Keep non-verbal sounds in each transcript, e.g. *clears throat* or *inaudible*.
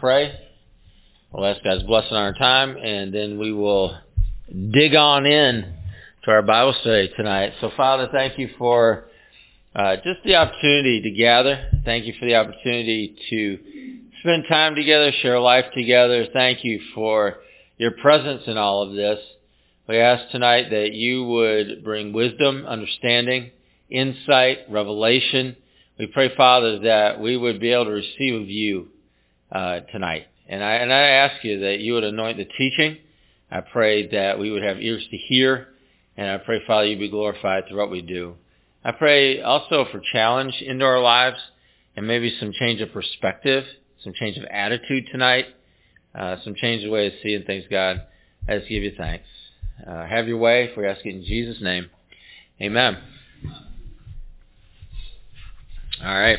pray. We'll ask God's blessing on our time, and then we will dig on in to our Bible study tonight. So, Father, thank you for uh, just the opportunity to gather. Thank you for the opportunity to spend time together, share life together. Thank you for your presence in all of this. We ask tonight that you would bring wisdom, understanding, insight, revelation. We pray, Father, that we would be able to receive of you uh, tonight. And I, and I ask you that you would anoint the teaching. I pray that we would have ears to hear. And I pray, Father, you be glorified through what we do. I pray also for challenge into our lives and maybe some change of perspective, some change of attitude tonight, uh, some change of way of seeing things, God. I just give you thanks. Uh, have your way, for we ask it in Jesus' name. Amen. All right.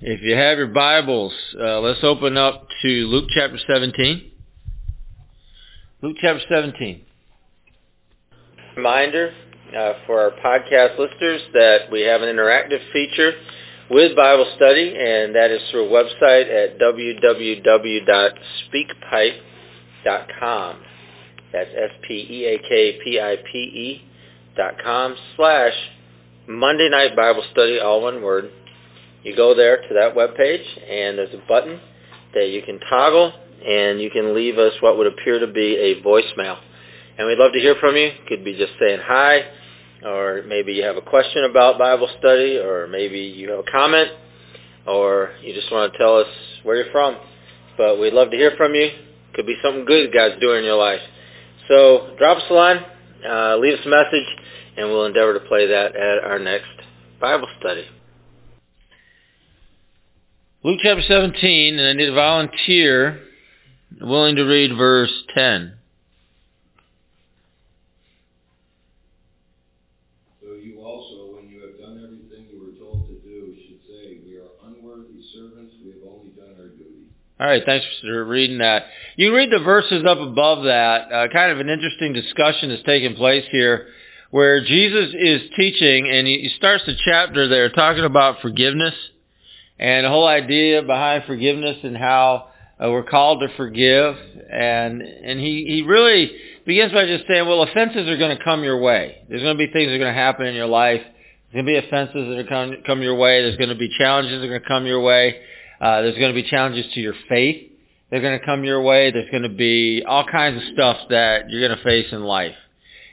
If you have your Bibles, uh, let's open up to Luke chapter 17. Luke chapter 17. Reminder uh, for our podcast listeners that we have an interactive feature with Bible study, and that is through a website at www.speakpipe.com. That's S-P-E-A-K-P-I-P-E dot com slash Monday Night Bible Study, all one word. You go there to that web page, and there's a button that you can toggle, and you can leave us what would appear to be a voicemail. And we'd love to hear from you. Could be just saying hi, or maybe you have a question about Bible study, or maybe you have a comment, or you just want to tell us where you're from. But we'd love to hear from you. Could be something good God's doing in your life. So drop us a line, uh, leave us a message, and we'll endeavor to play that at our next Bible study. Luke chapter 17, and I need a volunteer willing to read verse 10. So you also, when you have done everything you were told to do, should say, We are unworthy servants, we have only done our duty. All right, thanks for reading that. You read the verses up above that. Uh, kind of an interesting discussion is taking place here where Jesus is teaching, and he starts the chapter there talking about forgiveness and the whole idea behind forgiveness and how uh, we're called to forgive. And and he he really begins by just saying, well, offenses are going to come your way. There's going to be things that are going to happen in your life. There's going to be offenses that are come come your way. There's going to be challenges that are going to come your way. Uh, there's going to be challenges to your faith. They're going to come your way. There's going to be all kinds of stuff that you're going to face in life.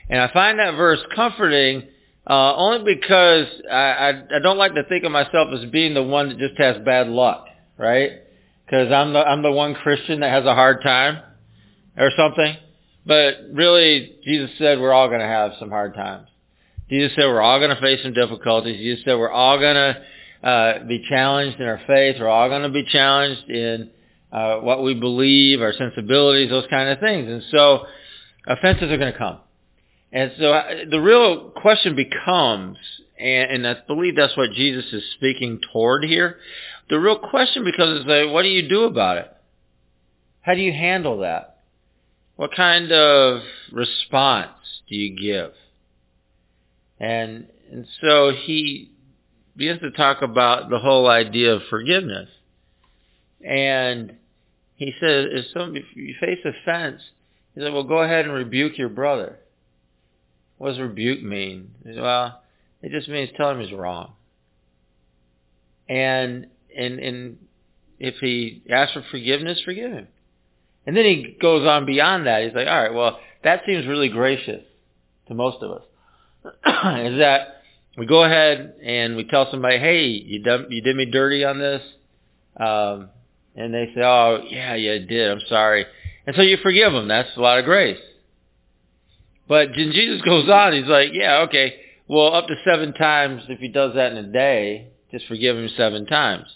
And I find that verse comforting uh, only because I, I, I don't like to think of myself as being the one that just has bad luck, right? Because I'm the I'm the one Christian that has a hard time, or something. But really, Jesus said we're all going to have some hard times. Jesus said we're all going to face some difficulties. Jesus said we're all going to uh, be challenged in our faith. We're all going to be challenged in uh, what we believe, our sensibilities, those kind of things. And so offenses are going to come. And so uh, the real question becomes, and, and I believe that's what Jesus is speaking toward here, the real question becomes like, what do you do about it? How do you handle that? What kind of response do you give? And and so he begins to talk about the whole idea of forgiveness. And he says, if, some, if you face offense, he said, well, go ahead and rebuke your brother. What does rebuke mean? Well, it just means tell him he's wrong. And and and if he asks for forgiveness, forgive him. And then he goes on beyond that. He's like, all right, well, that seems really gracious to most of us. *clears throat* is that we go ahead and we tell somebody, hey, you done, you did me dirty on this, um, and they say, oh yeah, yeah, I did. I'm sorry, and so you forgive them. That's a lot of grace. But then Jesus goes on, he's like, yeah, okay, well, up to seven times, if he does that in a day, just forgive him seven times,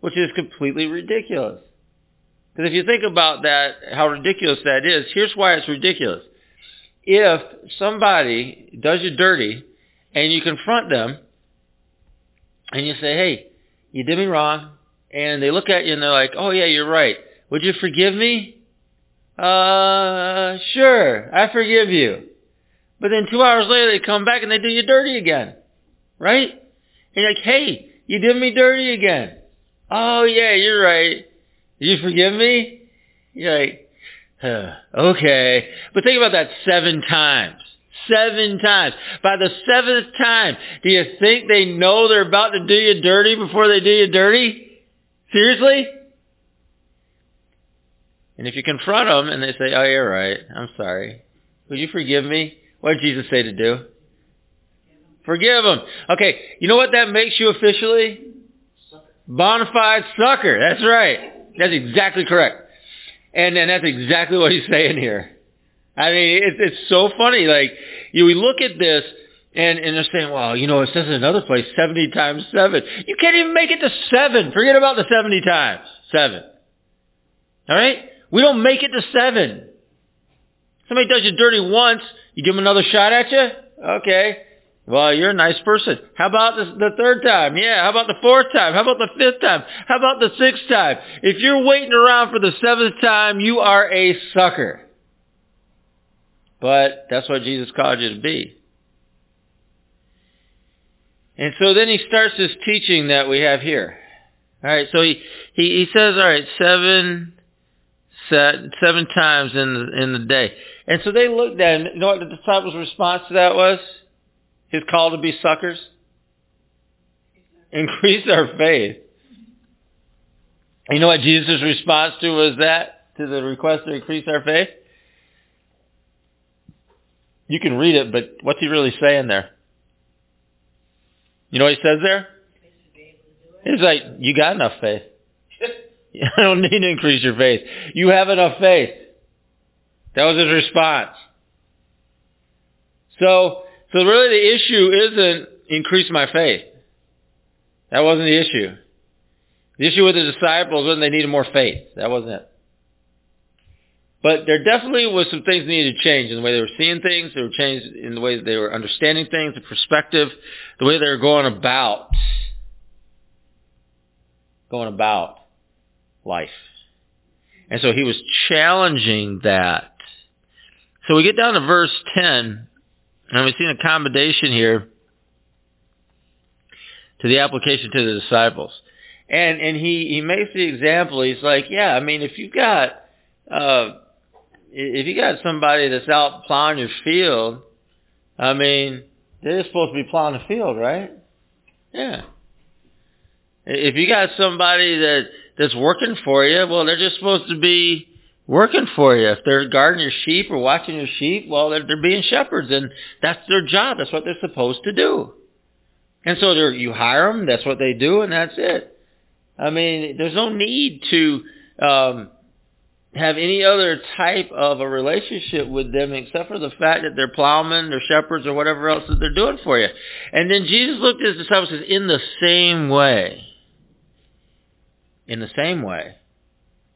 which is completely ridiculous. Because if you think about that, how ridiculous that is, here's why it's ridiculous. if somebody does you dirty and you confront them and you say, hey, you did me wrong, and they look at you and they're like, oh yeah, you're right. Would you forgive me? Uh, sure, I forgive you. But then two hours later they come back and they do you dirty again. Right? And you're like, hey, you did me dirty again. Oh yeah, you're right. You forgive me? You're like, huh, okay. But think about that seven times. Seven times. By the seventh time, do you think they know they're about to do you dirty before they do you dirty? Seriously? And if you confront them and they say, oh, you're right, I'm sorry. Would you forgive me? What did Jesus say to do? Forgive them. Okay, you know what that makes you officially? Bonafide sucker. That's right. That's exactly correct. And and that's exactly what he's saying here. I mean, it's it's so funny. Like you, we look at this and and they're saying, well, you know, it says in another place seventy times seven. You can't even make it to seven. Forget about the seventy times seven. All right, we don't make it to seven. Somebody does you dirty once, you give them another shot at you. Okay. Well, you're a nice person. How about the, third time? Yeah. How about the fourth time? How about the fifth time? How about the sixth time? If you're waiting around for the seventh time, you are a sucker. But that's what Jesus called you to be. And so then he starts this teaching that we have here. All right, so he, he, he says, all right, seven, seven times in the, in the day. And so they looked at him. You know what the disciples' response to that was? His call to be suckers? Increase our faith. You know what Jesus' response to was that? To the request to increase our faith? You can read it, but what's he really saying there? You know what he says there? He's like, you got enough faith. *laughs* I don't need to increase your faith. You have enough faith. That was his response. So, so really the issue isn't increase my faith. That wasn't the issue. The issue with the disciples wasn't they needed more faith. That wasn't it. But there definitely was some things needed to change in the way they were seeing things. They were changed in the way they were understanding things, the perspective, the way they were going about, going about life. And so he was challenging that. So we get down to verse 10, and we've seen a commendation here to the application to the disciples. And and he, he makes the example, he's like, yeah, I mean, if you've got, uh, if you got somebody that's out plowing your field, I mean, they're supposed to be plowing the field, right? Yeah. If you got somebody that that's working for you, well, they're just supposed to be working for you. If they're guarding your sheep or watching your sheep, well, they're, they're being shepherds, and that's their job. That's what they're supposed to do. And so you hire them. That's what they do, and that's it. I mean, there's no need to um, have any other type of a relationship with them except for the fact that they're plowmen, they're shepherds, or whatever else that they're doing for you. And then Jesus looked at his disciples and in the same way, in the same way,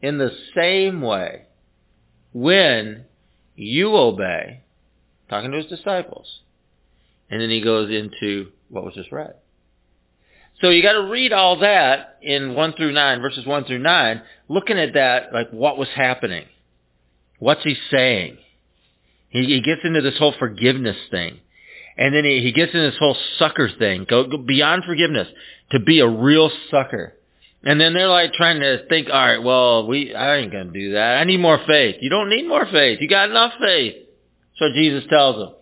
in the same way, when you obey, talking to his disciples, and then he goes into what was just read. So you got to read all that in 1 through 9, verses 1 through 9, looking at that, like what was happening. What's he saying? He, he gets into this whole forgiveness thing. And then he, he gets into this whole sucker thing. Go, go beyond forgiveness to be a real sucker. And then they're like trying to think, all right, well, we, I ain't going to do that. I need more faith. You don't need more faith. You got enough faith. What Jesus tells them.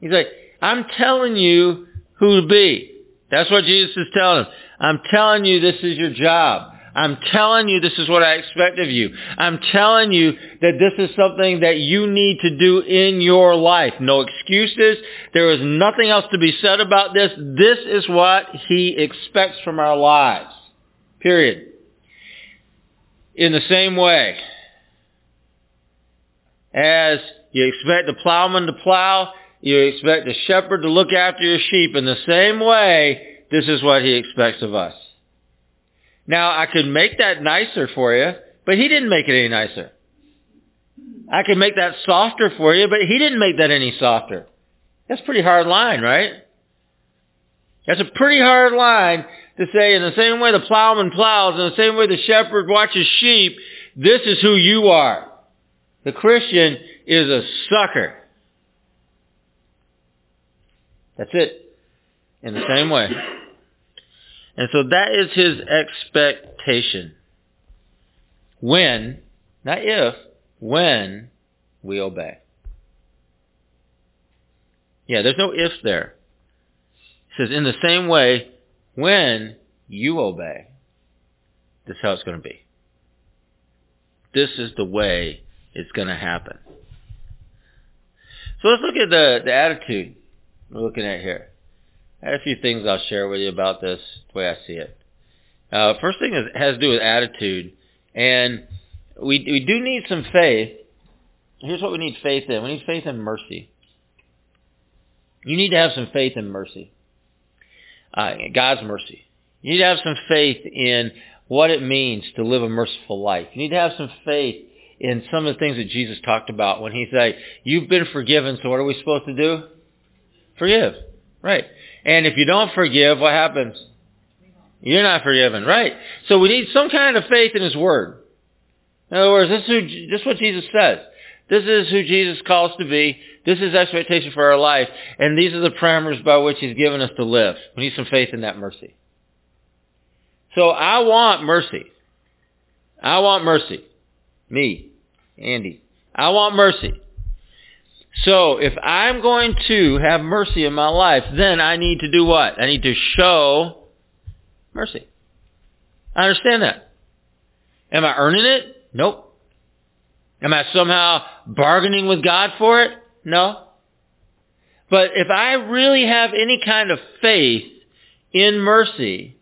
He's like, I'm telling you who to be. That's what Jesus is telling them. I'm telling you this is your job. I'm telling you this is what I expect of you. I'm telling you that this is something that you need to do in your life. No excuses. There is nothing else to be said about this. This is what he expects from our lives. Period. In the same way as you expect the plowman to plow, you expect the shepherd to look after your sheep. In the same way, this is what he expects of us. Now, I could make that nicer for you, but he didn't make it any nicer. I could make that softer for you, but he didn't make that any softer. That's a pretty hard line, right? That's a pretty hard line to say in the same way the plowman plows, in the same way the shepherd watches sheep, this is who you are. The Christian is a sucker. That's it. In the same way. And so that is his expectation. When, not if, when we obey. Yeah, there's no if there. It says, in the same way, when you obey, this is how it's going to be. This is the way it's going to happen. So let's look at the, the attitude we're looking at here. I had a few things I'll share with you about this, the way I see it. Uh, first thing is, has to do with attitude. And we, we do need some faith. Here's what we need faith in. We need faith in mercy. You need to have some faith in mercy. Uh, God's mercy. You need to have some faith in what it means to live a merciful life. You need to have some faith in some of the things that Jesus talked about when he said, you've been forgiven, so what are we supposed to do? Forgive. Right. And if you don't forgive, what happens? You're not forgiven. Right. So we need some kind of faith in his word. In other words, this is, who, this is what Jesus says. This is who Jesus calls to be. This is expectation for our life. And these are the parameters by which he's given us to live. We need some faith in that mercy. So I want mercy. I want mercy. Me. Andy. I want mercy. So if I'm going to have mercy in my life, then I need to do what? I need to show mercy. I understand that. Am I earning it? Nope. Am I somehow bargaining with God for it? No. But if I really have any kind of faith in mercy,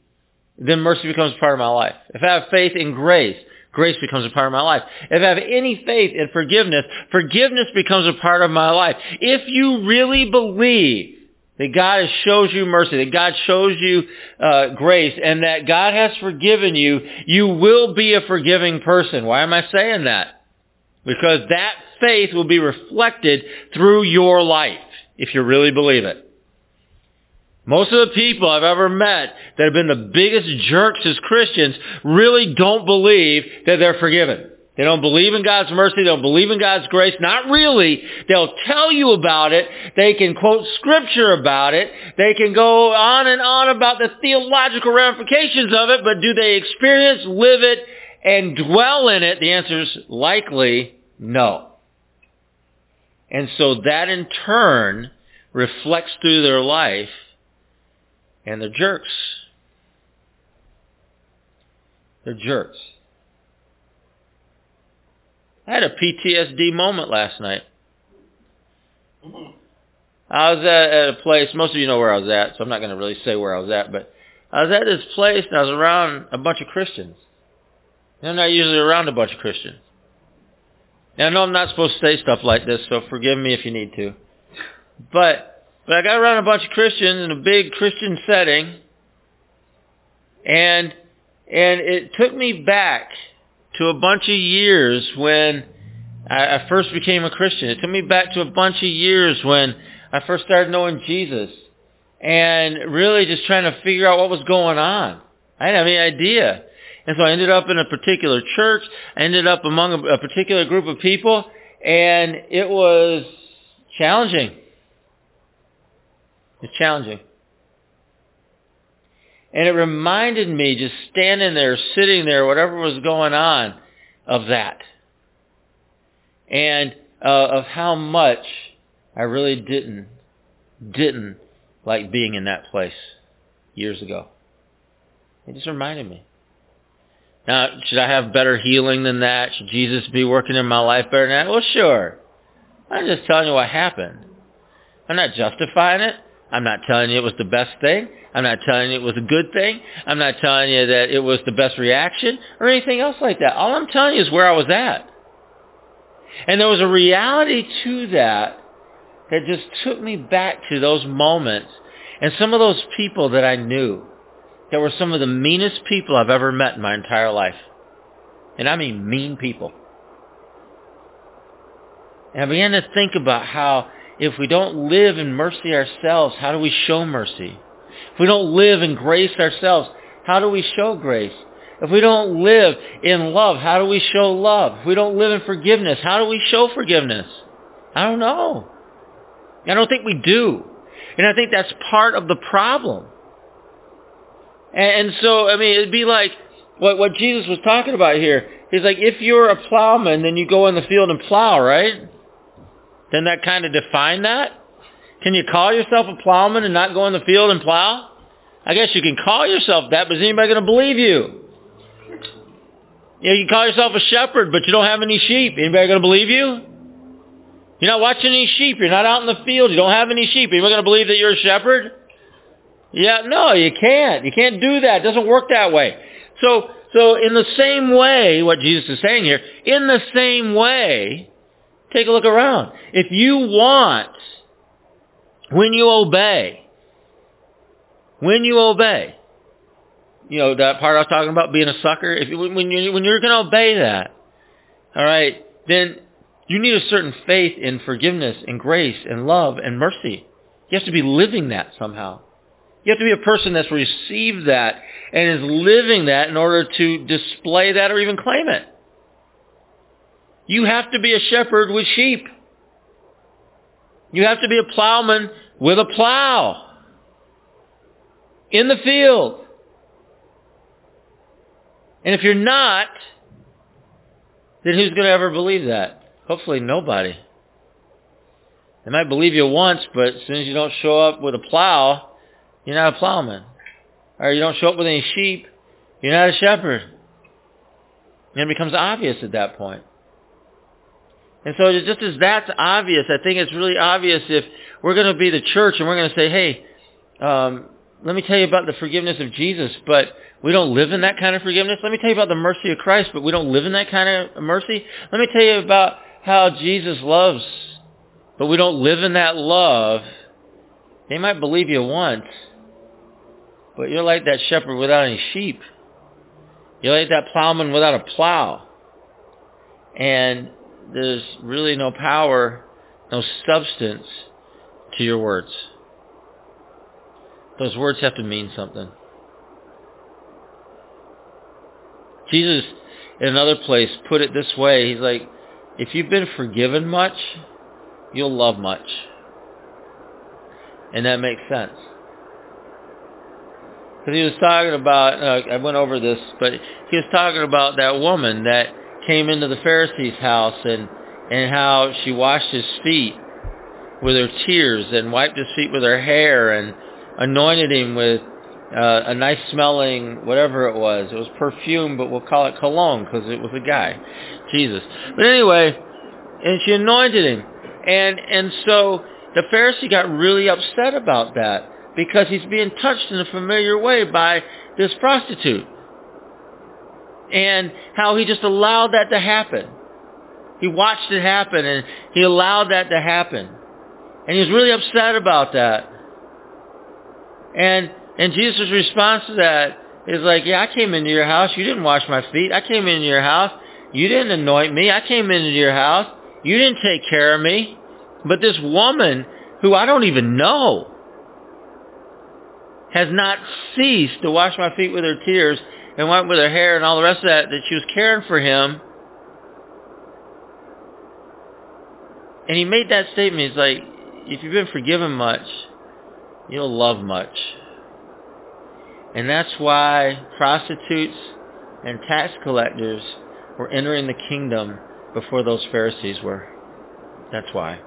then mercy becomes a part of my life. If I have faith in grace, grace becomes a part of my life. If I have any faith in forgiveness, forgiveness becomes a part of my life. If you really believe that God shows you mercy, that God shows you uh, grace, and that God has forgiven you, you will be a forgiving person. Why am I saying that? Because that faith will be reflected through your life, if you really believe it. Most of the people I've ever met that have been the biggest jerks as Christians really don't believe that they're forgiven. They don't believe in God's mercy. They don't believe in God's grace. Not really. They'll tell you about it. They can quote scripture about it. They can go on and on about the theological ramifications of it, but do they experience, live it, and dwell in it? The answer is likely no. And so that in turn reflects through their life and they're jerks. They're jerks. I had a PTSD moment last night. I was at, at a place, most of you know where I was at, so I'm not going to really say where I was at, but I was at this place and I was around a bunch of Christians. I'm not usually around a bunch of Christians. And I know I'm not supposed to say stuff like this, so forgive me if you need to. But, but I got around a bunch of Christians in a big Christian setting, and, and it took me back to a bunch of years when I, I first became a Christian. It took me back to a bunch of years when I first started knowing Jesus and really just trying to figure out what was going on. I didn't have any idea. And so I ended up in a particular church. Ended up among a, a particular group of people, and it was challenging. It's challenging. And it reminded me, just standing there, sitting there, whatever was going on, of that. And uh, of how much I really didn't, didn't like being in that place years ago. It just reminded me. Now, should I have better healing than that? Should Jesus be working in my life better than that? Well, sure. I'm just telling you what happened. I'm not justifying it. I'm not telling you it was the best thing. I'm not telling you it was a good thing. I'm not telling you that it was the best reaction or anything else like that. All I'm telling you is where I was at. And there was a reality to that that just took me back to those moments and some of those people that I knew that were some of the meanest people I've ever met in my entire life. And I mean mean people. And I began to think about how if we don't live in mercy ourselves, how do we show mercy? If we don't live in grace ourselves, how do we show grace? If we don't live in love, how do we show love? If we don't live in forgiveness, how do we show forgiveness? I don't know. I don't think we do. And I think that's part of the problem. And, and so, I mean, it'd be like what, what Jesus was talking about here. He's like, if you're a plowman, then you go in the field and plow, right? Then that kind of define that? Can you call yourself a plowman and not go in the field and plow? I guess you can call yourself that, but is anybody going to believe you? You know, you call yourself a shepherd, but you don't have any sheep. Anybody going to believe you? You're not watching any sheep. You're not out in the field. You don't have any sheep. Anybody going to believe that you're a shepherd? Yeah, no, you can't. You can't do that. It doesn't work that way. So, so in the same way, what Jesus is saying here, in the same way, take a look around. If you want, when you obey, when you obey, you know, that part I was talking about being a sucker, if when you when you're going to obey that, all right, then you need a certain faith in forgiveness and grace and love and mercy. You have to be living that somehow. You have to be a person that's received that and is living that in order to display that or even claim it. You have to be a shepherd with sheep. You have to be a plowman with a plow in the field. And if you're not, then who's going to ever believe that? Hopefully nobody. They might believe you once, but as soon as you don't show up with a plow, you're not a plowman. Or you don't show up with any sheep, you're not a shepherd. And it becomes obvious at that point. And so just as that's obvious, I think it's really obvious if we're going to be the church and we're going to say, hey, um, let me tell you about the forgiveness of Jesus, but we don't live in that kind of forgiveness. Let me tell you about the mercy of Christ, but we don't live in that kind of mercy. Let me tell you about how Jesus loves, but we don't live in that love. They might believe you once, but you're like that shepherd without any sheep. You're like that plowman without a plow. And there's really no power, no substance to your words. Those words have to mean something. Jesus, in another place, put it this way. He's like, if you've been forgiven much, you'll love much. And that makes sense. Because he was talking about, uh, I went over this, but he was talking about that woman that came into the Pharisee's house and, and how she washed his feet with her tears and wiped his feet with her hair and anointed him with uh, a nice smelling whatever it was. It was perfume, but we'll call it cologne because it was a guy, Jesus. But anyway, and she anointed him, and and so the Pharisee got really upset about that because he's being touched in a familiar way by this prostitute, and how he just allowed that to happen. He watched it happen, and he allowed that to happen, and he was really upset about that. And and Jesus' response to that is like, yeah, I came into your house. You didn't wash my feet. I came into your house. You didn't anoint me. I came into your house. You didn't take care of me. But this woman, who I don't even know, has not ceased to wash my feet with her tears and wipe with her hair and all the rest of that, that she was caring for him. And he made that statement. He's like, if you've been forgiven much, you'll love much. And that's why prostitutes and tax collectors were entering the kingdom before those Pharisees were. That's why.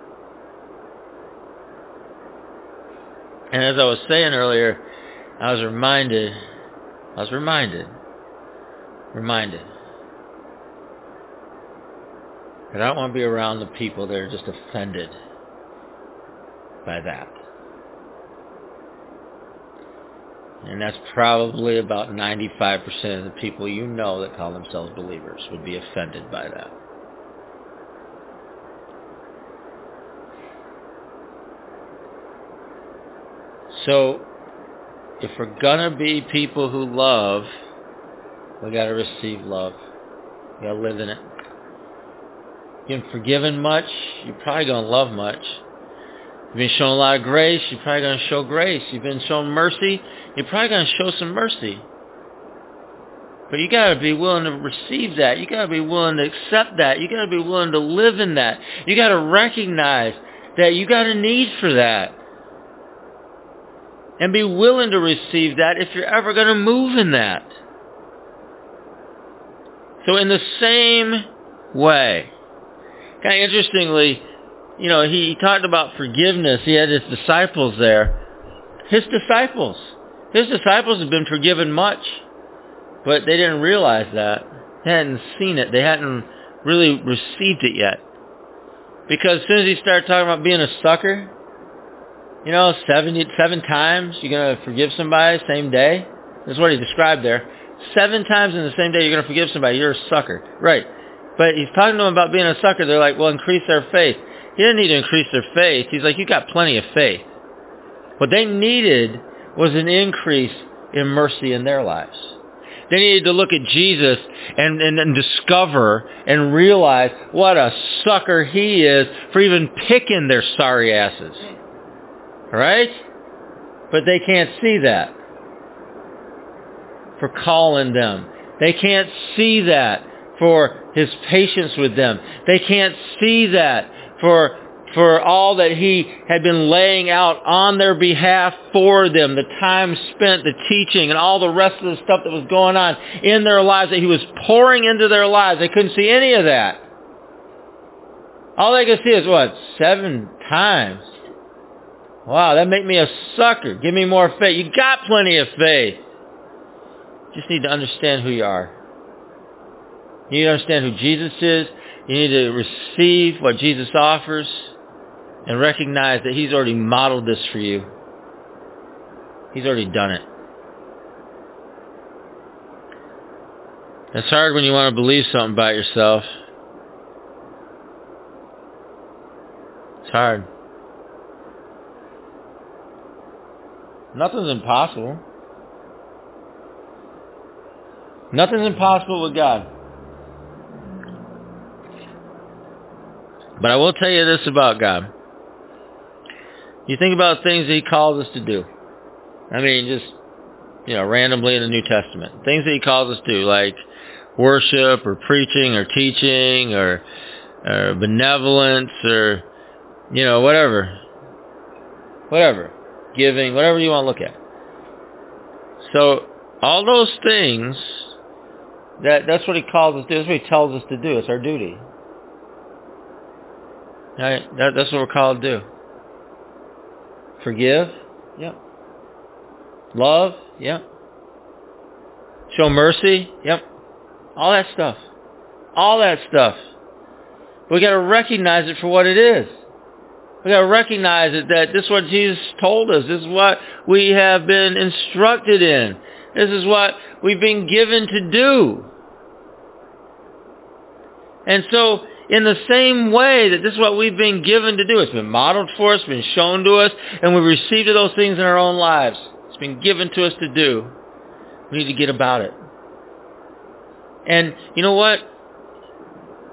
And as I was saying earlier, I was reminded, I was reminded, reminded that I don't want to be around the people that are just offended by that. And that's probably about 95% of the people you know that call themselves believers would be offended by that. So, if we're going to be people who love, we got to receive love. We got to live in it. You've been forgiven much, you're probably going to love much. You've been shown a lot of grace, you're probably going to show grace. You've been shown mercy, you're probably going to show some mercy. But you got to be willing to receive that. You got to be willing to accept that. You got to be willing to live in that. You got to recognize that you got a need for that. And be willing to receive that if you're ever going to move in that. So in the same way, kind of interestingly, you know, he talked about forgiveness. He had his disciples there. His disciples. His disciples have been forgiven much, but they didn't realize that. They hadn't seen it. They hadn't really received it yet. Because as soon as he started talking about being a sucker, you know, seven, seven times you're going to forgive somebody same day. That's what he described there. Seven times in the same day you're going to forgive somebody. You're a sucker. Right. But he's talking to them about being a sucker. They're like, well, increase their faith. He didn't need to increase their faith. He's like, you got plenty of faith. What they needed was an increase in mercy in their lives. They needed to look at Jesus and, and, and discover and realize what a sucker he is for even picking their sorry asses. Right? But they can't see that. For calling them. They can't see that for his patience with them. They can't see that for for all that he had been laying out on their behalf for them, the time spent, the teaching, and all the rest of the stuff that was going on in their lives that he was pouring into their lives. They couldn't see any of that. All they could see is what? Seven times. Wow, that make me a sucker. Give me more faith. You got plenty of faith. Just need to understand who you are. You need to understand who Jesus is. You need to receive what Jesus offers and recognize that he's already modeled this for you. He's already done it. It's hard when you want to believe something about yourself. It's hard. Nothing's impossible. Nothing's impossible with God. But I will tell you this about God. You think about things that he calls us to do. I mean, just, you know, randomly in the New Testament. Things that he calls us to, like worship or preaching or teaching or, or benevolence or, you know, whatever. Whatever. Giving, whatever you want to look at. So, all those things, that that's what he calls us to do. That's what he tells us to do. It's our duty. Right? That, that's what we're called to do. Forgive? Yep. Love? Yep. Show mercy? Yep. All that stuff. All that stuff. We got to recognize it for what it is. We got to recognize it that this is what Jesus told us. This is what we have been instructed in. This is what we've been given to do. And so in the same way that this is what we've been given to do. It's been modeled for us, been shown to us, and we've received those things in our own lives. It's been given to us to do. We need to get about it. And you know what?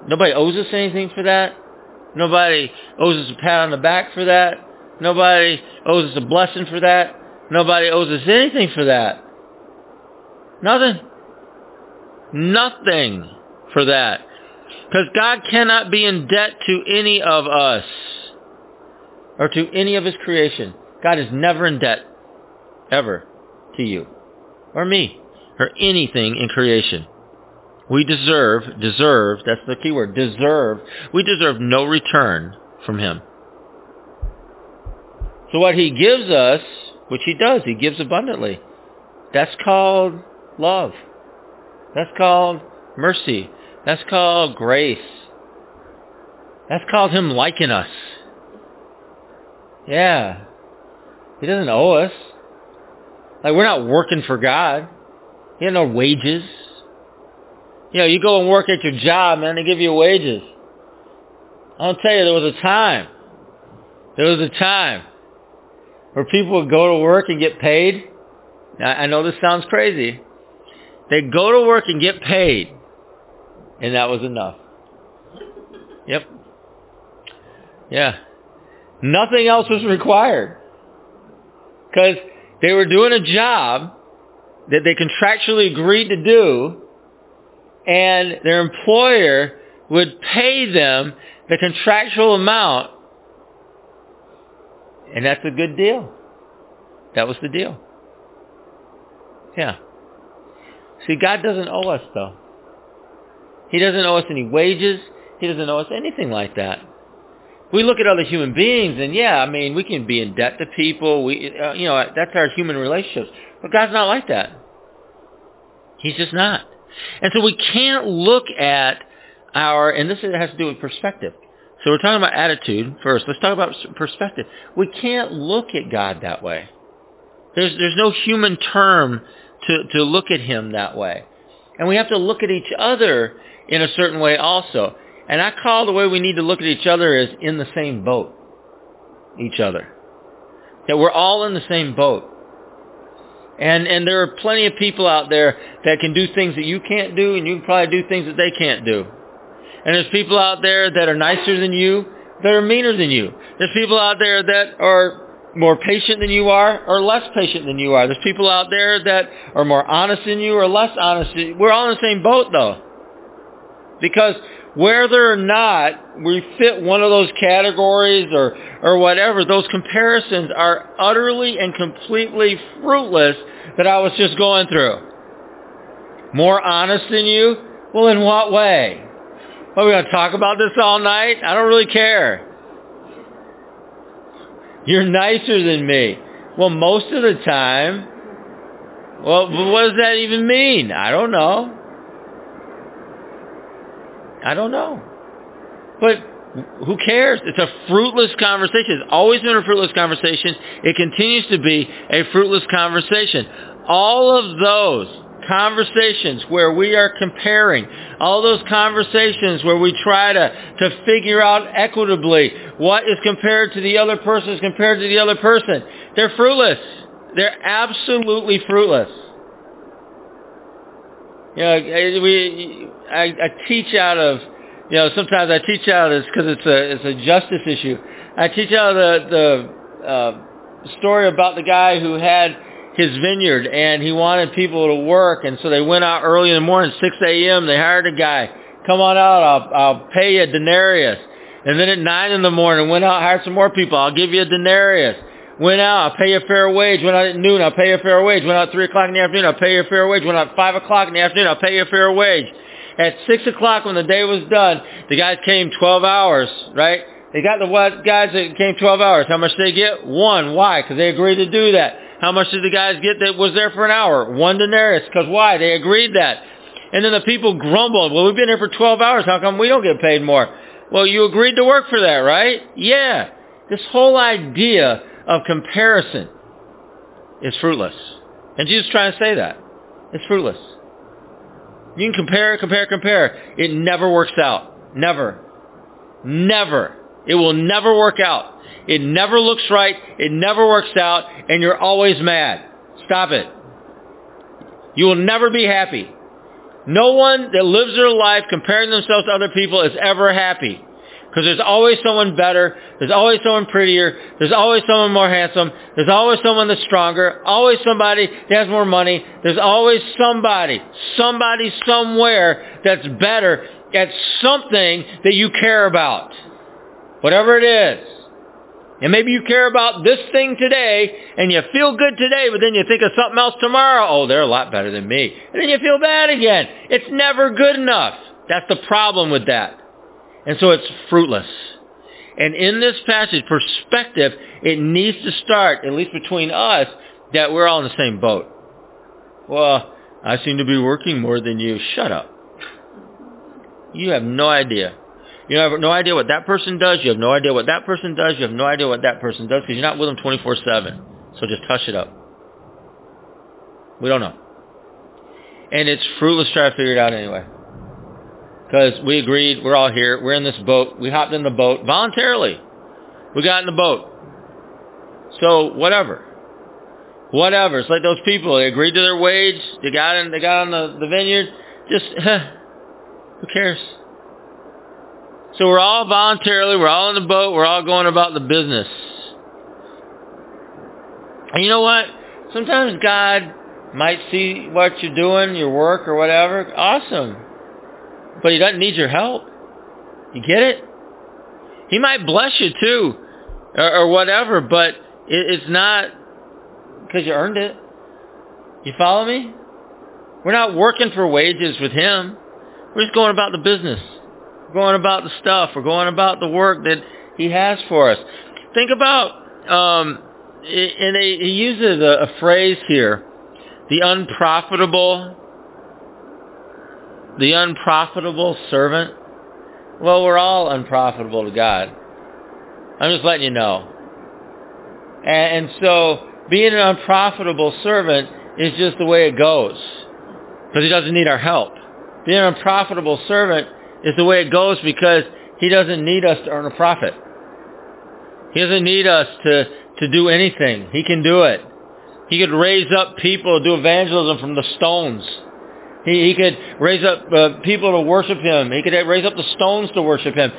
Nobody owes us anything for that. Nobody owes us a pat on the back for that. Nobody owes us a blessing for that. Nobody owes us anything for that. Nothing. Nothing for that. Because God cannot be in debt to any of us or to any of his creation. God is never in debt, ever, to you or me or anything in creation. We deserve, deserve, that's the key word, deserve, we deserve no return from him. So what he gives us, which he does, he gives abundantly. That's called love. That's called mercy. That's called grace. That's called him liking us. Yeah. He doesn't owe us. Like we're not working for God. He has no wages. You know, you go and work at your job, man, they give you wages. I'll tell you, there was a time. There was a time where people would go to work and get paid. I know this sounds crazy. They'd go to work and get paid and that was enough. Yep. Yeah. Nothing else was required. Because they were doing a job that they contractually agreed to do, and their employer would pay them the contractual amount, and that's a good deal. That was the deal. Yeah. See, God doesn't owe us, though. He doesn't owe us any wages. He doesn't owe us anything like that. We look at other human beings, and yeah, I mean, we can be in debt to people. We, uh, you know, that's our human relationships. But God's not like that. He's just not. And so we can't look at our, and this has to do with perspective. So we're talking about attitude first. Let's talk about perspective. We can't look at God that way. There's, there's no human term to, to look at him that way. And we have to look at each other in a certain way also. And I call the way we need to look at each other is in the same boat. Each other. That we're all in the same boat. And, and there are plenty of people out there that can do things that you can't do, and you can probably do things that they can't do. And there's people out there that are nicer than you, that are meaner than you. There's people out there that are more patient than you are or less patient than you are. There's people out there that are more honest than you or less honest. We're all in the same boat though. Because whether or not we fit one of those categories or, or whatever, those comparisons are utterly and completely fruitless that I was just going through. More honest than you? Well, in what way? Are we going to talk about this all night? I don't really care. You're nicer than me. Well, most of the time. Well, what does that even mean? I don't know. I don't know. But who cares? It's a fruitless conversation. It's always been a fruitless conversation. It continues to be a fruitless conversation. All of those conversations where we are comparing, all those conversations where we try to, to figure out equitably what is compared to the other person is compared to the other person, they're fruitless. They're absolutely fruitless. You know, we, I, I teach out of, you know, sometimes I teach out of because it's a, it's a justice issue. I teach out of the, the uh, story about the guy who had his vineyard and he wanted people to work and so they went out early in the morning, 6 a.m. They hired a guy. Come on out, I'll, I'll pay you a denarius. And then at 9 in the morning, went out, hired some more people. I'll give you a denarius. Went out, I'll pay you a fair wage. Went out at noon, I'll pay a fair wage. Went out at 3 o'clock in the afternoon, I'll pay you a fair wage. Went out at 5 o'clock in the afternoon, I'll pay you a fair wage. At 6 o'clock when the day was done, the guys came 12 hours, right? They got the what guys that came 12 hours. How much did they get? One. Why? Because they agreed to do that. How much did the guys get that was there for an hour? One denarius. Because why? They agreed that. And then the people grumbled, well, we've been here for 12 hours. How come we don't get paid more? Well, you agreed to work for that, right? Yeah. This whole idea of comparison is fruitless. And Jesus is trying to say that. It's fruitless. You can compare, compare, compare. It never works out. Never. Never. It will never work out. It never looks right. It never works out. And you're always mad. Stop it. You will never be happy. No one that lives their life comparing themselves to other people is ever happy. Because there's always someone better. There's always someone prettier. There's always someone more handsome. There's always someone that's stronger. Always somebody that has more money. There's always somebody, somebody somewhere that's better at something that you care about. Whatever it is. And maybe you care about this thing today and you feel good today, but then you think of something else tomorrow. Oh, they're a lot better than me. And then you feel bad again. It's never good enough. That's the problem with that. And so it's fruitless. And in this passage, perspective, it needs to start, at least between us, that we're all in the same boat. Well, I seem to be working more than you. Shut up. You have no idea. You have no idea what that person does. You have no idea what that person does. You have no idea what that person does because you're not with them 24-7. So just hush it up. We don't know. And it's fruitless trying to figure it out anyway. Because we agreed, we're all here, we're in this boat. We hopped in the boat voluntarily. We got in the boat. So whatever. Whatever. It's like those people, they agreed to their wage, they got in, they got on the, the vineyard. Just, *laughs* who cares? So we're all voluntarily, we're all in the boat, we're all going about the business. And you know what? Sometimes God might see what you're doing, your work or whatever. Awesome. But he doesn't need your help. You get it? He might bless you too, or, or whatever, but it, it's not because you earned it. You follow me? We're not working for wages with him. We're just going about the business. We're going about the stuff. We're going about the work that he has for us. Think about, um, and he uses a, a phrase here, the unprofitable, the unprofitable servant. Well, we're all unprofitable to God. I'm just letting you know. And, and so being an unprofitable servant is just the way it goes. Because he doesn't need our help. Being an unprofitable servant is the way it goes because he doesn't need us to earn a profit. He doesn't need us to, to do anything. He can do it. He could raise up people, do evangelism from the stones. He, he could raise up uh, people to worship him. He could raise up the stones to worship him.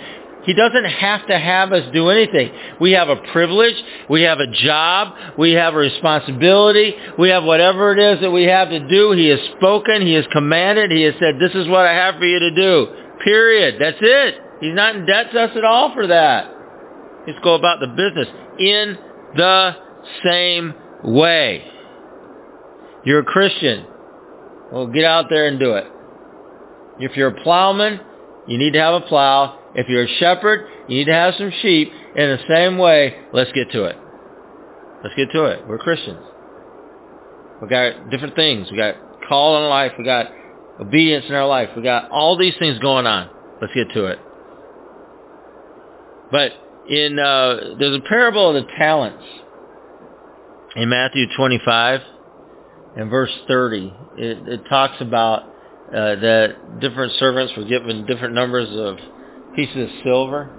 He doesn't have to have us do anything. We have a privilege. We have a job. We have a responsibility. We have whatever it is that we have to do. He has spoken. He has commanded. He has said, this is what I have for you to do. Period. That's it. He's not in debt to us at all for that. Let's go about the business in the same way. You're a Christian. Well, get out there and do it. If you're a plowman, you need to have a plow. If you're a shepherd, you need to have some sheep. In the same way, let's get to it. Let's get to it. We're Christians. We got different things. We got call in life. We got obedience in our life. We got all these things going on. Let's get to it. But in uh, there's a parable of the talents in Matthew 25 and verse 30. It, it talks about uh, that different servants were given different numbers of pieces of silver.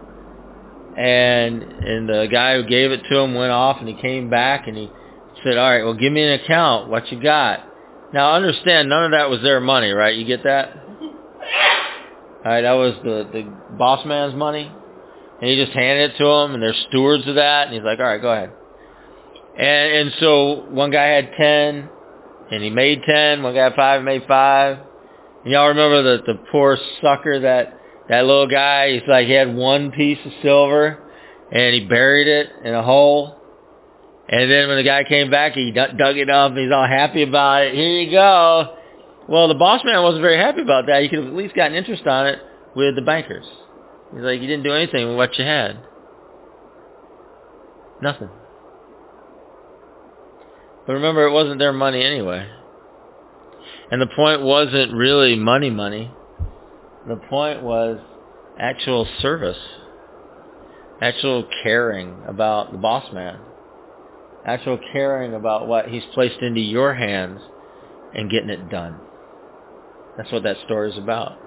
And and the guy who gave it to him went off and he came back and he said, all right, well, give me an account. What you got? Now, understand, none of that was their money, right? You get that? *laughs* All right, that was the, the boss man's money. And he just handed it to them, and they're stewards of that. And he's like, all right, go ahead. And, and so one guy had 10, and he made 10. One guy had 5 made 5. And y'all remember the, the poor sucker that that little guy, he's like, he had one piece of silver and he buried it in a hole. And then when the guy came back, he dug it up he's all happy about it. Here you go. Well, the boss man wasn't very happy about that. You could have at least gotten interest on it with the bankers. He's like, you didn't do anything with what you had. Nothing. But remember, it wasn't their money anyway. And the point wasn't really money money. The point was actual service, actual caring about the boss man, actual caring about what he's placed into your hands and getting it done. That's what that story is about.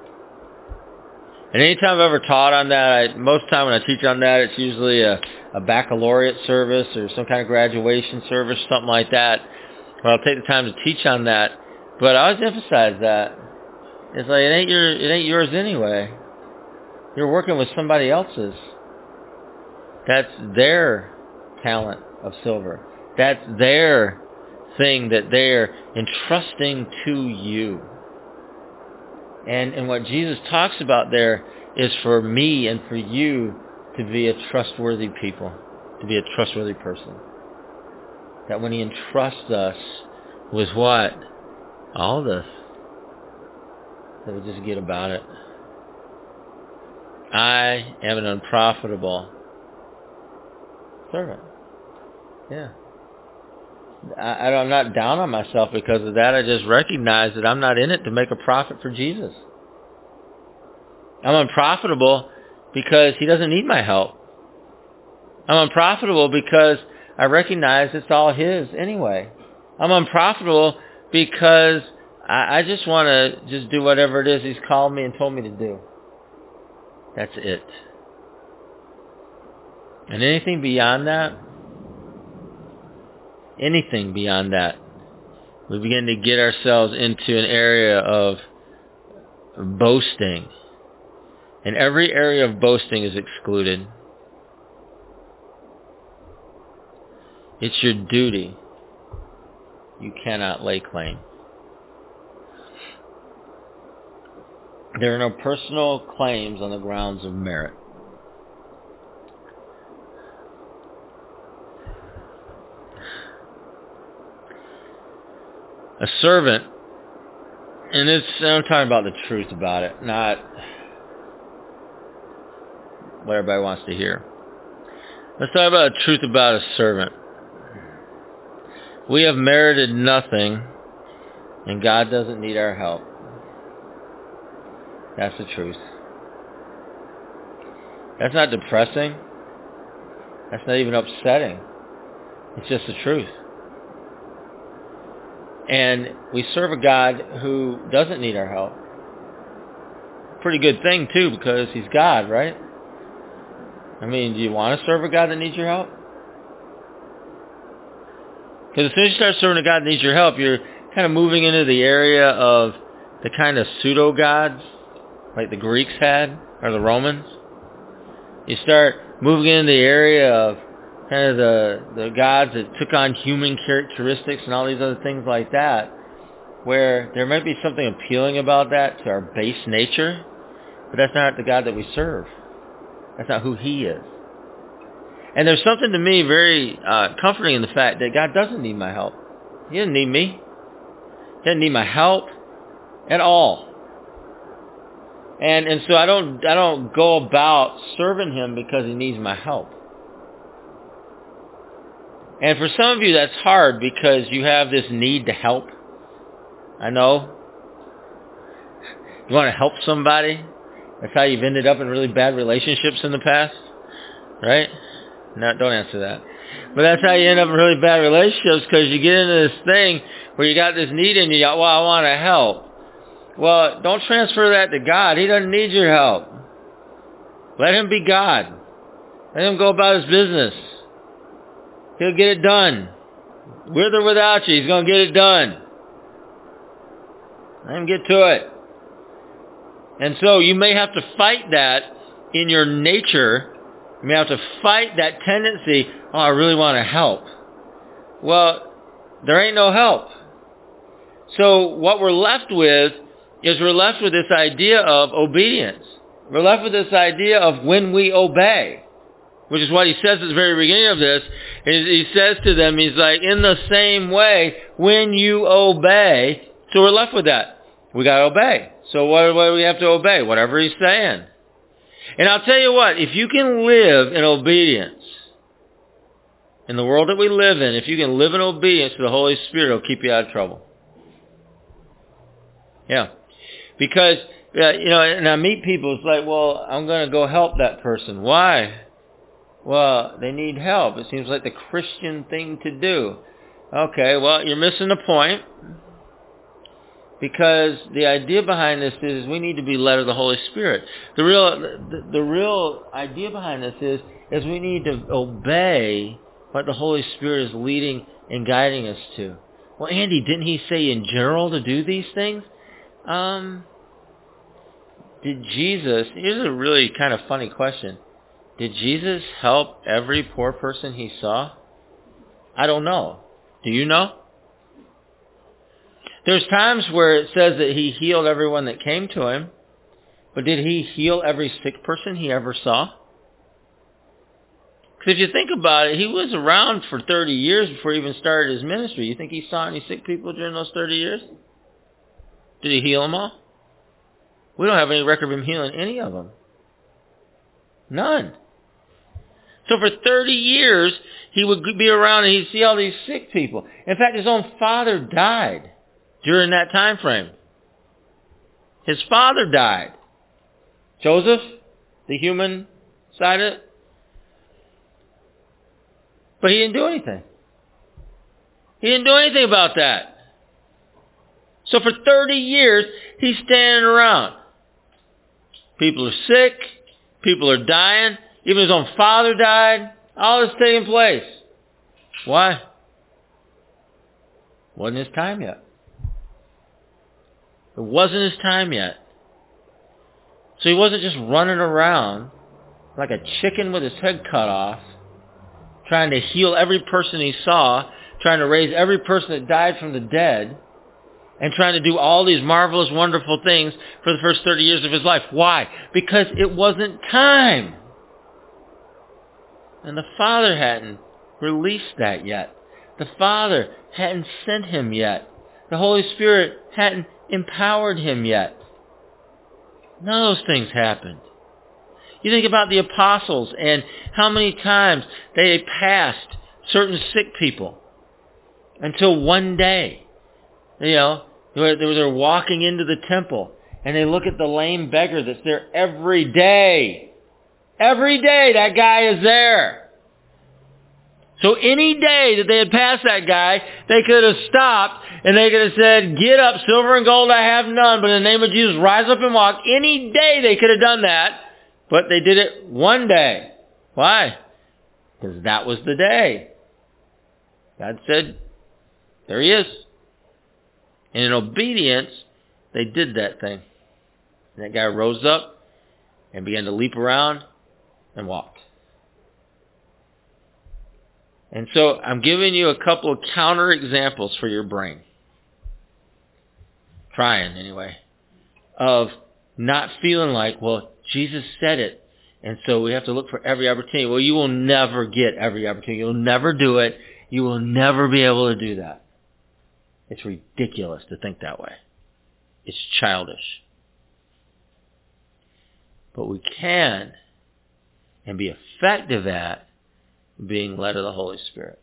And anytime I've ever taught on that, I, most time when I teach on that, it's usually a, a baccalaureate service or some kind of graduation service, something like that. Where I'll take the time to teach on that. But I always emphasize that it's like it ain't your it ain't yours anyway. You're working with somebody else's. That's their talent of silver. That's their thing that they're entrusting to you. And and what Jesus talks about there is for me and for you to be a trustworthy people, to be a trustworthy person. That when he entrusts us with what? All this that we just get about it. I am an unprofitable servant. Yeah. I, I'm not down on myself because of that. I just recognize that I'm not in it to make a profit for Jesus. I'm unprofitable because he doesn't need my help. I'm unprofitable because I recognize it's all his anyway. I'm unprofitable because I, I just want to just do whatever it is he's called me and told me to do. That's it. And anything beyond that, anything beyond that, we begin to get ourselves into an area of boasting And every area of boasting is excluded. It's your duty. You cannot lay claim. There are no personal claims on the grounds of merit. A servant, and it's, I'm talking about the truth about it, not what everybody wants to hear. Let's talk about the truth about a servant. We have merited nothing, and God doesn't need our help. That's the truth. That's not depressing. That's not even upsetting. It's just the truth. And we serve a God who doesn't need our help. Pretty good thing too, because he's God, right? I mean, do you want to serve a God that needs your help? Because as soon as you start serving a God that needs your help, you're kind of moving into the area of the kind of pseudo-gods like the Greeks had or the Romans. You start moving into the area of kind of the, the gods that took on human characteristics and all these other things like that, where there might be something appealing about that to our base nature, but that's not the God that we serve. That's not who he is. And there's something to me very uh, comforting in the fact that God doesn't need my help. He doesn't need me. He doesn't need my help at all. And and so I don't I don't go about serving him because he needs my help. And for some of you that's hard because you have this need to help. I know. You want to help somebody. That's how you've ended up in really bad relationships in the past. Right? No, don't answer that. But that's how you end up in really bad relationships because you get into this thing where you got this need and you got, well, I want to help. Well, don't transfer that to God. He doesn't need your help. Let him be God. Let him go about his business. He'll get it done. With or without you, he's going to get it done. Let him get to it. And so you may have to fight that in your nature you may have to fight that tendency, oh, I really want to help. Well, there ain't no help. So what we're left with is we're left with this idea of obedience. We're left with this idea of when we obey, which is what he says at the very beginning of this. He says to them, he's like, in the same way, when you obey, so we're left with that. We got to obey. So what, what do we have to obey? Whatever he's saying. And I'll tell you what, if you can live in obedience, in the world that we live in, if you can live in obedience to the Holy Spirit, it'll keep you out of trouble. Yeah. Because, uh, you know, and I meet people, it's like, well, I'm going to go help that person. Why? Well, they need help. It seems like the Christian thing to do. Okay, well, you're missing the point because the idea behind this is we need to be led of the Holy Spirit. The real the, the real idea behind this is is we need to obey what the Holy Spirit is leading and guiding us to. Well, Andy, didn't he say in general to do these things? Um, did Jesus? Here's a really kind of funny question. Did Jesus help every poor person he saw? I don't know. Do you know? There's times where it says that he healed everyone that came to him, but did he heal every sick person he ever saw? Because if you think about it, he was around for 30 years before he even started his ministry. You think he saw any sick people during those 30 years? Did he heal them all? We don't have any record of him healing any of them. None. So for 30 years, he would be around and he'd see all these sick people. In fact, his own father died during that time frame. His father died. Joseph, the human side of it. But he didn't do anything. He didn't do anything about that. So for 30 years, he's standing around. People are sick. People are dying. Even his own father died. All this taking place. Why? Wasn't his time yet. It wasn't his time yet. So he wasn't just running around like a chicken with his head cut off, trying to heal every person he saw, trying to raise every person that died from the dead, and trying to do all these marvelous, wonderful things for the first 30 years of his life. Why? Because it wasn't time. And the Father hadn't released that yet. The Father hadn't sent him yet. The Holy Spirit hadn't empowered him yet. None of those things happened. You think about the apostles and how many times they passed certain sick people until one day, you know, they're walking into the temple and they look at the lame beggar that's there every day. Every day that guy is there. So any day that they had passed that guy, they could have stopped and they could have said, get up, silver and gold I have none, but in the name of Jesus, rise up and walk. Any day they could have done that, but they did it one day. Why? Because that was the day. God said, there he is. And in obedience, they did that thing. And that guy rose up and began to leap around and walked. And so I'm giving you a couple of counter examples for your brain. Trying anyway. Of not feeling like, well, Jesus said it. And so we have to look for every opportunity. Well, you will never get every opportunity. You'll never do it. You will never be able to do that. It's ridiculous to think that way. It's childish. But we can and be effective at being led of the Holy Spirit.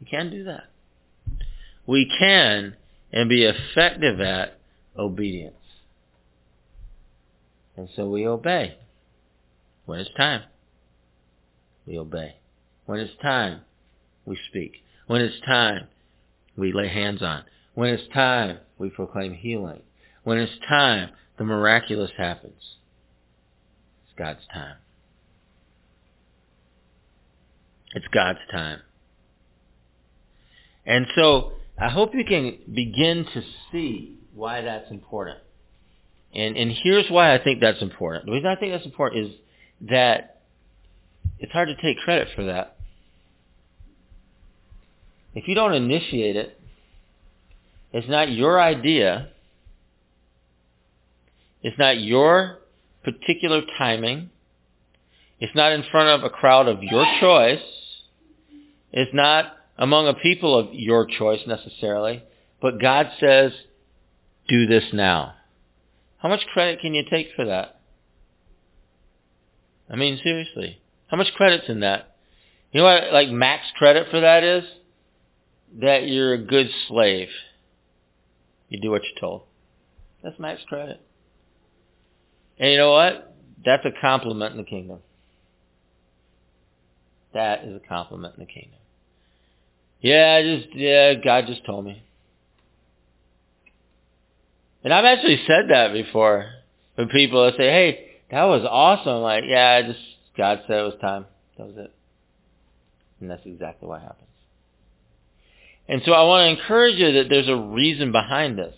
We can do that. We can and be effective at obedience. And so we obey. When it's time, we obey. When it's time, we speak. When it's time, we lay hands on. When it's time, we proclaim healing. When it's time, the miraculous happens. It's God's time. It's God's time. And so I hope you can begin to see why that's important. And, and here's why I think that's important. The reason I think that's important is that it's hard to take credit for that. If you don't initiate it, it's not your idea. It's not your particular timing. It's not in front of a crowd of your choice. It's not among a people of your choice necessarily. But God says, do this now. How much credit can you take for that? I mean, seriously. How much credit's in that? You know what, like, max credit for that is? That you're a good slave. You do what you're told. That's max credit. And you know what? That's a compliment in the kingdom. That is a compliment in the kingdom. Yeah, I just yeah, God just told me. And I've actually said that before. When people say, Hey, that was awesome, I'm like, yeah, I just God said it was time. That was it. And that's exactly what happens. And so I want to encourage you that there's a reason behind this.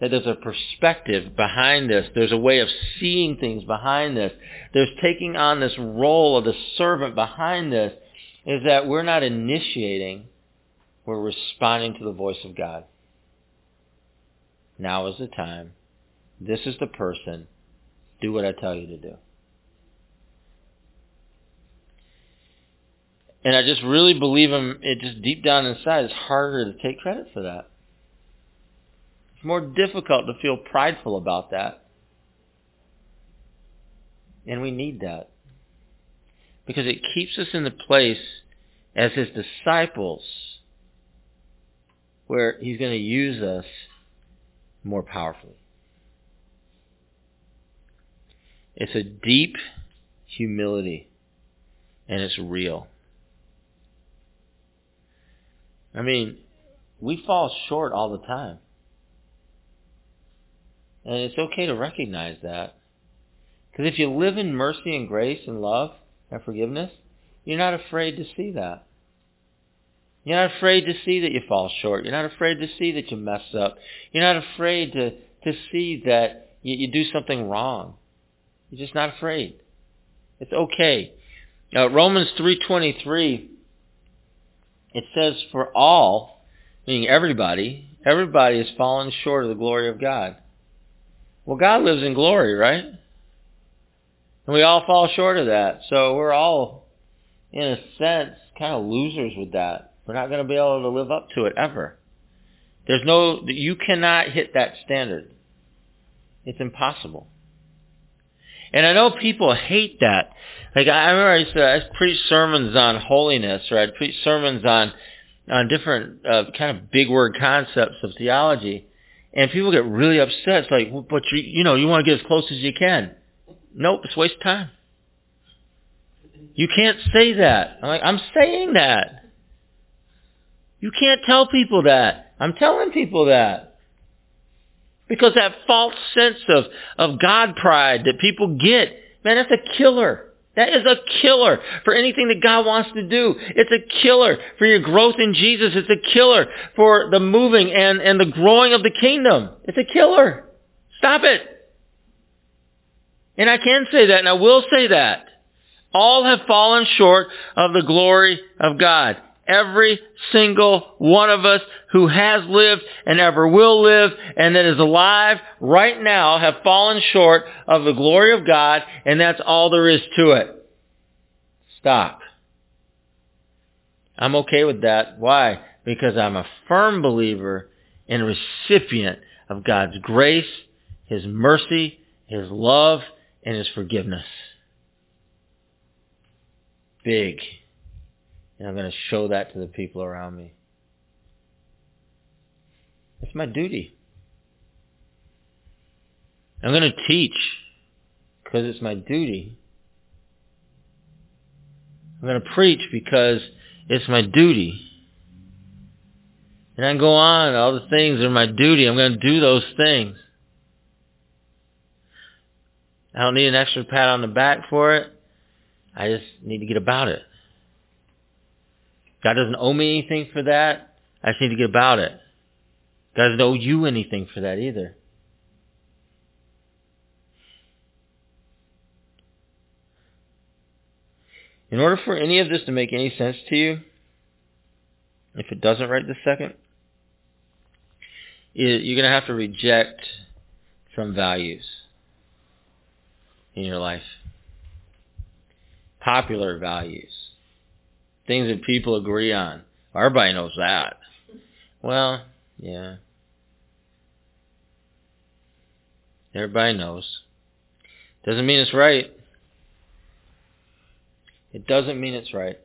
That there's a perspective behind this. There's a way of seeing things behind this. There's taking on this role of the servant behind this is that we're not initiating, we're responding to the voice of God. Now is the time. This is the person. Do what I tell you to do. And I just really believe him, it just deep down inside, it's harder to take credit for that. It's more difficult to feel prideful about that. And we need that. Because it keeps us in the place as his disciples where he's going to use us more powerfully. It's a deep humility and it's real. I mean, we fall short all the time. And it's okay to recognize that. Because if you live in mercy and grace and love and forgiveness, you're not afraid to see that. You're not afraid to see that you fall short. You're not afraid to see that you mess up. You're not afraid to, to see that you, you do something wrong. You're just not afraid. It's okay. Uh, Romans 3.23, it says, for all, meaning everybody, everybody has fallen short of the glory of God. Well, God lives in glory, right? And we all fall short of that. So we're all, in a sense, kind of losers with that. We're not going to be able to live up to it ever. There's no, you cannot hit that standard. It's impossible. And I know people hate that. Like I remember I used to I preach sermons on holiness, or I'd preach sermons on on different uh, kind of big word concepts of theology, and people get really upset. It's like, well, but you you know you want to get as close as you can. Nope, it's waste of time. You can't say that. I'm like, I'm saying that. You can't tell people that. I'm telling people that. Because that false sense of, of God pride that people get, man, that's a killer. That is a killer for anything that God wants to do. It's a killer for your growth in Jesus. It's a killer for the moving and, and the growing of the kingdom. It's a killer. Stop it. And I can say that, and I will say that. All have fallen short of the glory of God. Every single one of us who has lived and ever will live and that is alive right now have fallen short of the glory of God and that's all there is to it. Stop. I'm okay with that. Why? Because I'm a firm believer and recipient of God's grace, His mercy, His love, and His forgiveness. Big. And I'm going to show that to the people around me. It's my duty. I'm going to teach because it's my duty. I'm going to preach because it's my duty. And I go on, all the things are my duty. I'm going to do those things. I don't need an extra pat on the back for it. I just need to get about it. God doesn't owe me anything for that. I just need to get about it. God doesn't owe you anything for that either. In order for any of this to make any sense to you, if it doesn't right this second, you're going to have to reject some values in your life. Popular values things that people agree on. Everybody knows that. Well, yeah. Everybody knows. Doesn't mean it's right. It doesn't mean it's right.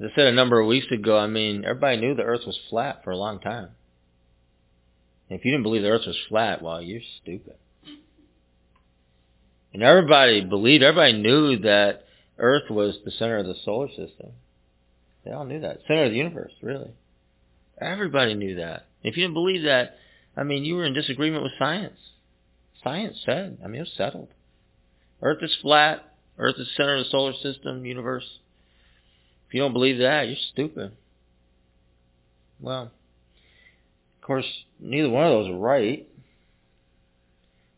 As I said a number of weeks ago, I mean, everybody knew the earth was flat for a long time. if you didn't believe the earth was flat, well, you're stupid. And everybody believed, everybody knew that Earth was the center of the solar system. They all knew that. Center of the universe, really. Everybody knew that. If you didn't believe that, I mean, you were in disagreement with science. Science said, I mean, it was settled. Earth is flat. Earth is center of the solar system, universe. If you don't believe that, you're stupid. Well, of course, neither one of those are right.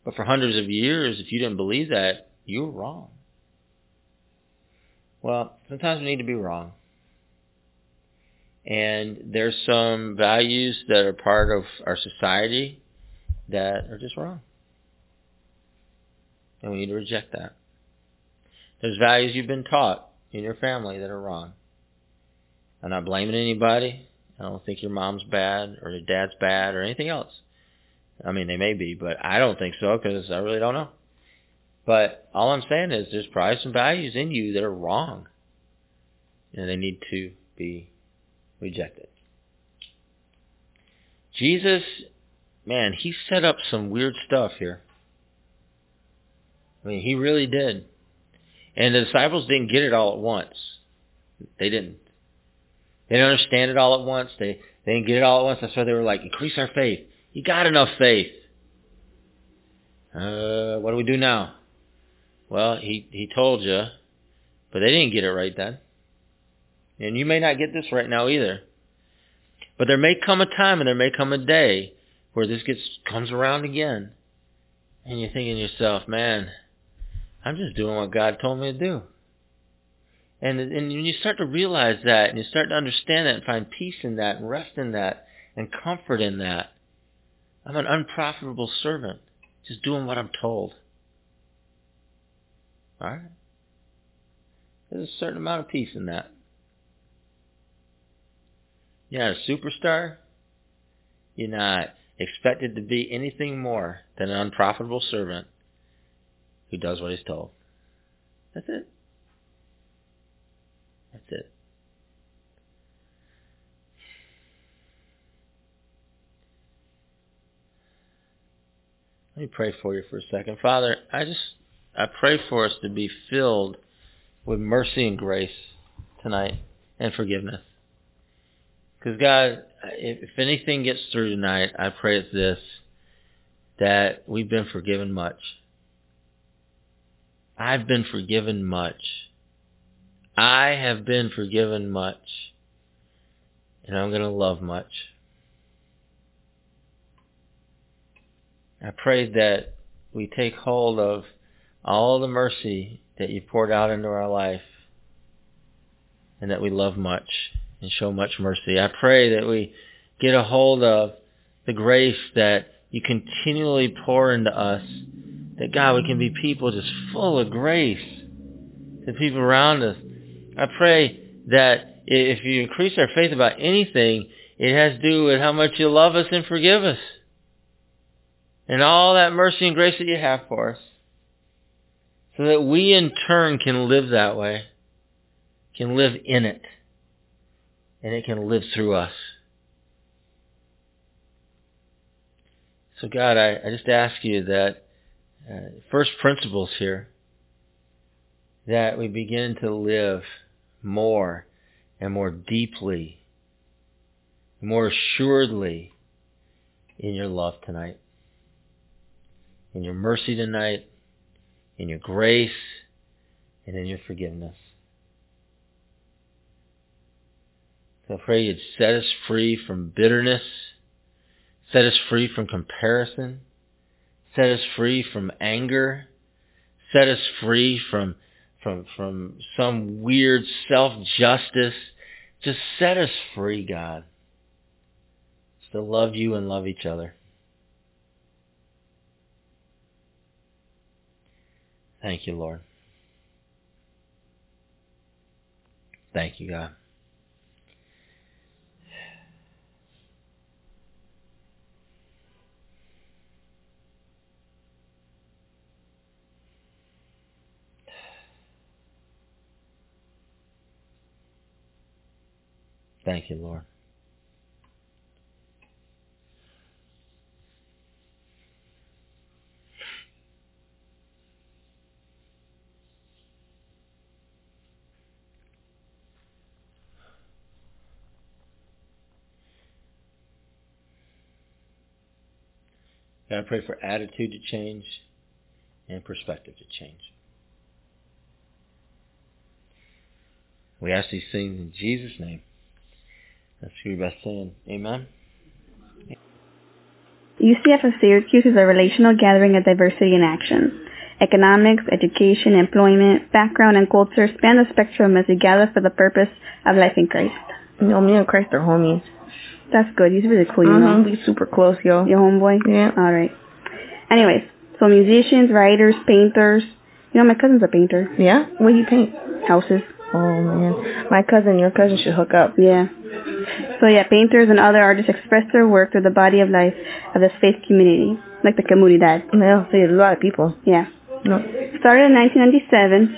But for hundreds of years, if you didn't believe that, you were wrong. Well, sometimes we need to be wrong. And there's some values that are part of our society that are just wrong. And we need to reject that. There's values you've been taught in your family that are wrong. I'm not blaming anybody. I don't think your mom's bad or your dad's bad or anything else. I mean, they may be, but I don't think so because I really don't know. But all I'm saying is there's probably some values in you that are wrong. And they need to be rejected. Jesus, man, he set up some weird stuff here. I mean, he really did. And the disciples didn't get it all at once. They didn't. They didn't understand it all at once. They, they didn't get it all at once. That's why they were like, increase our faith. You got enough faith. Uh, what do we do now? Well, he, he told you, but they didn't get it right then. And you may not get this right now either. But there may come a time and there may come a day where this gets comes around again, and you're thinking to yourself, man, I'm just doing what God told me to do. And and when you start to realize that, and you start to understand that, and find peace in that, and rest in that, and comfort in that, I'm an unprofitable servant, just doing what I'm told. All right. There's a certain amount of peace in that. You're not a superstar. You're not expected to be anything more than an unprofitable servant who does what he's told. That's it. That's it. Let me pray for you for a second. Father, I just I pray for us to be filled with mercy and grace tonight and forgiveness. Because God, if anything gets through tonight, I pray it's this, that we've been forgiven much. I've been forgiven much. I have been forgiven much. And I'm going to love much. I pray that we take hold of all the mercy that you poured out into our life and that we love much and show much mercy. I pray that we get a hold of the grace that you continually pour into us. That God, we can be people just full of grace to people around us. I pray that if you increase our faith about anything, it has to do with how much you love us and forgive us. And all that mercy and grace that you have for us so that we in turn can live that way, can live in it, and it can live through us. So God, I, I just ask you that uh, first principles here, that we begin to live more and more deeply, more assuredly in your love tonight, in your mercy tonight, in your grace, and in your forgiveness. So I pray you'd set us free from bitterness, set us free from comparison, set us free from anger, set us free from from from some weird self-justice. Just set us free, God. To love you and love each other. Thank you, Lord. Thank you, God. Thank you, Lord. God, I pray for attitude to change and perspective to change. We ask these things in Jesus' name. That's your best saying. Amen. UCF of Syracuse is a relational gathering of diversity in action. Economics, education, employment, background, and culture span the spectrum as we gather for the purpose of life in Christ. You know, me and Christ are homies. That's good. He's really cool, you know. Mm-hmm. We super close, yo. Your homeboy? Yeah. All right. Anyways, so musicians, writers, painters. You know, my cousin's a painter. Yeah? What do you paint? Houses. Oh, man. My cousin, your cousin should hook up. Yeah. So yeah, painters and other artists express their work through the body of life of this faith community, like the comunidad. Yeah, see, a lot of people. Yeah. No. Started in 1997.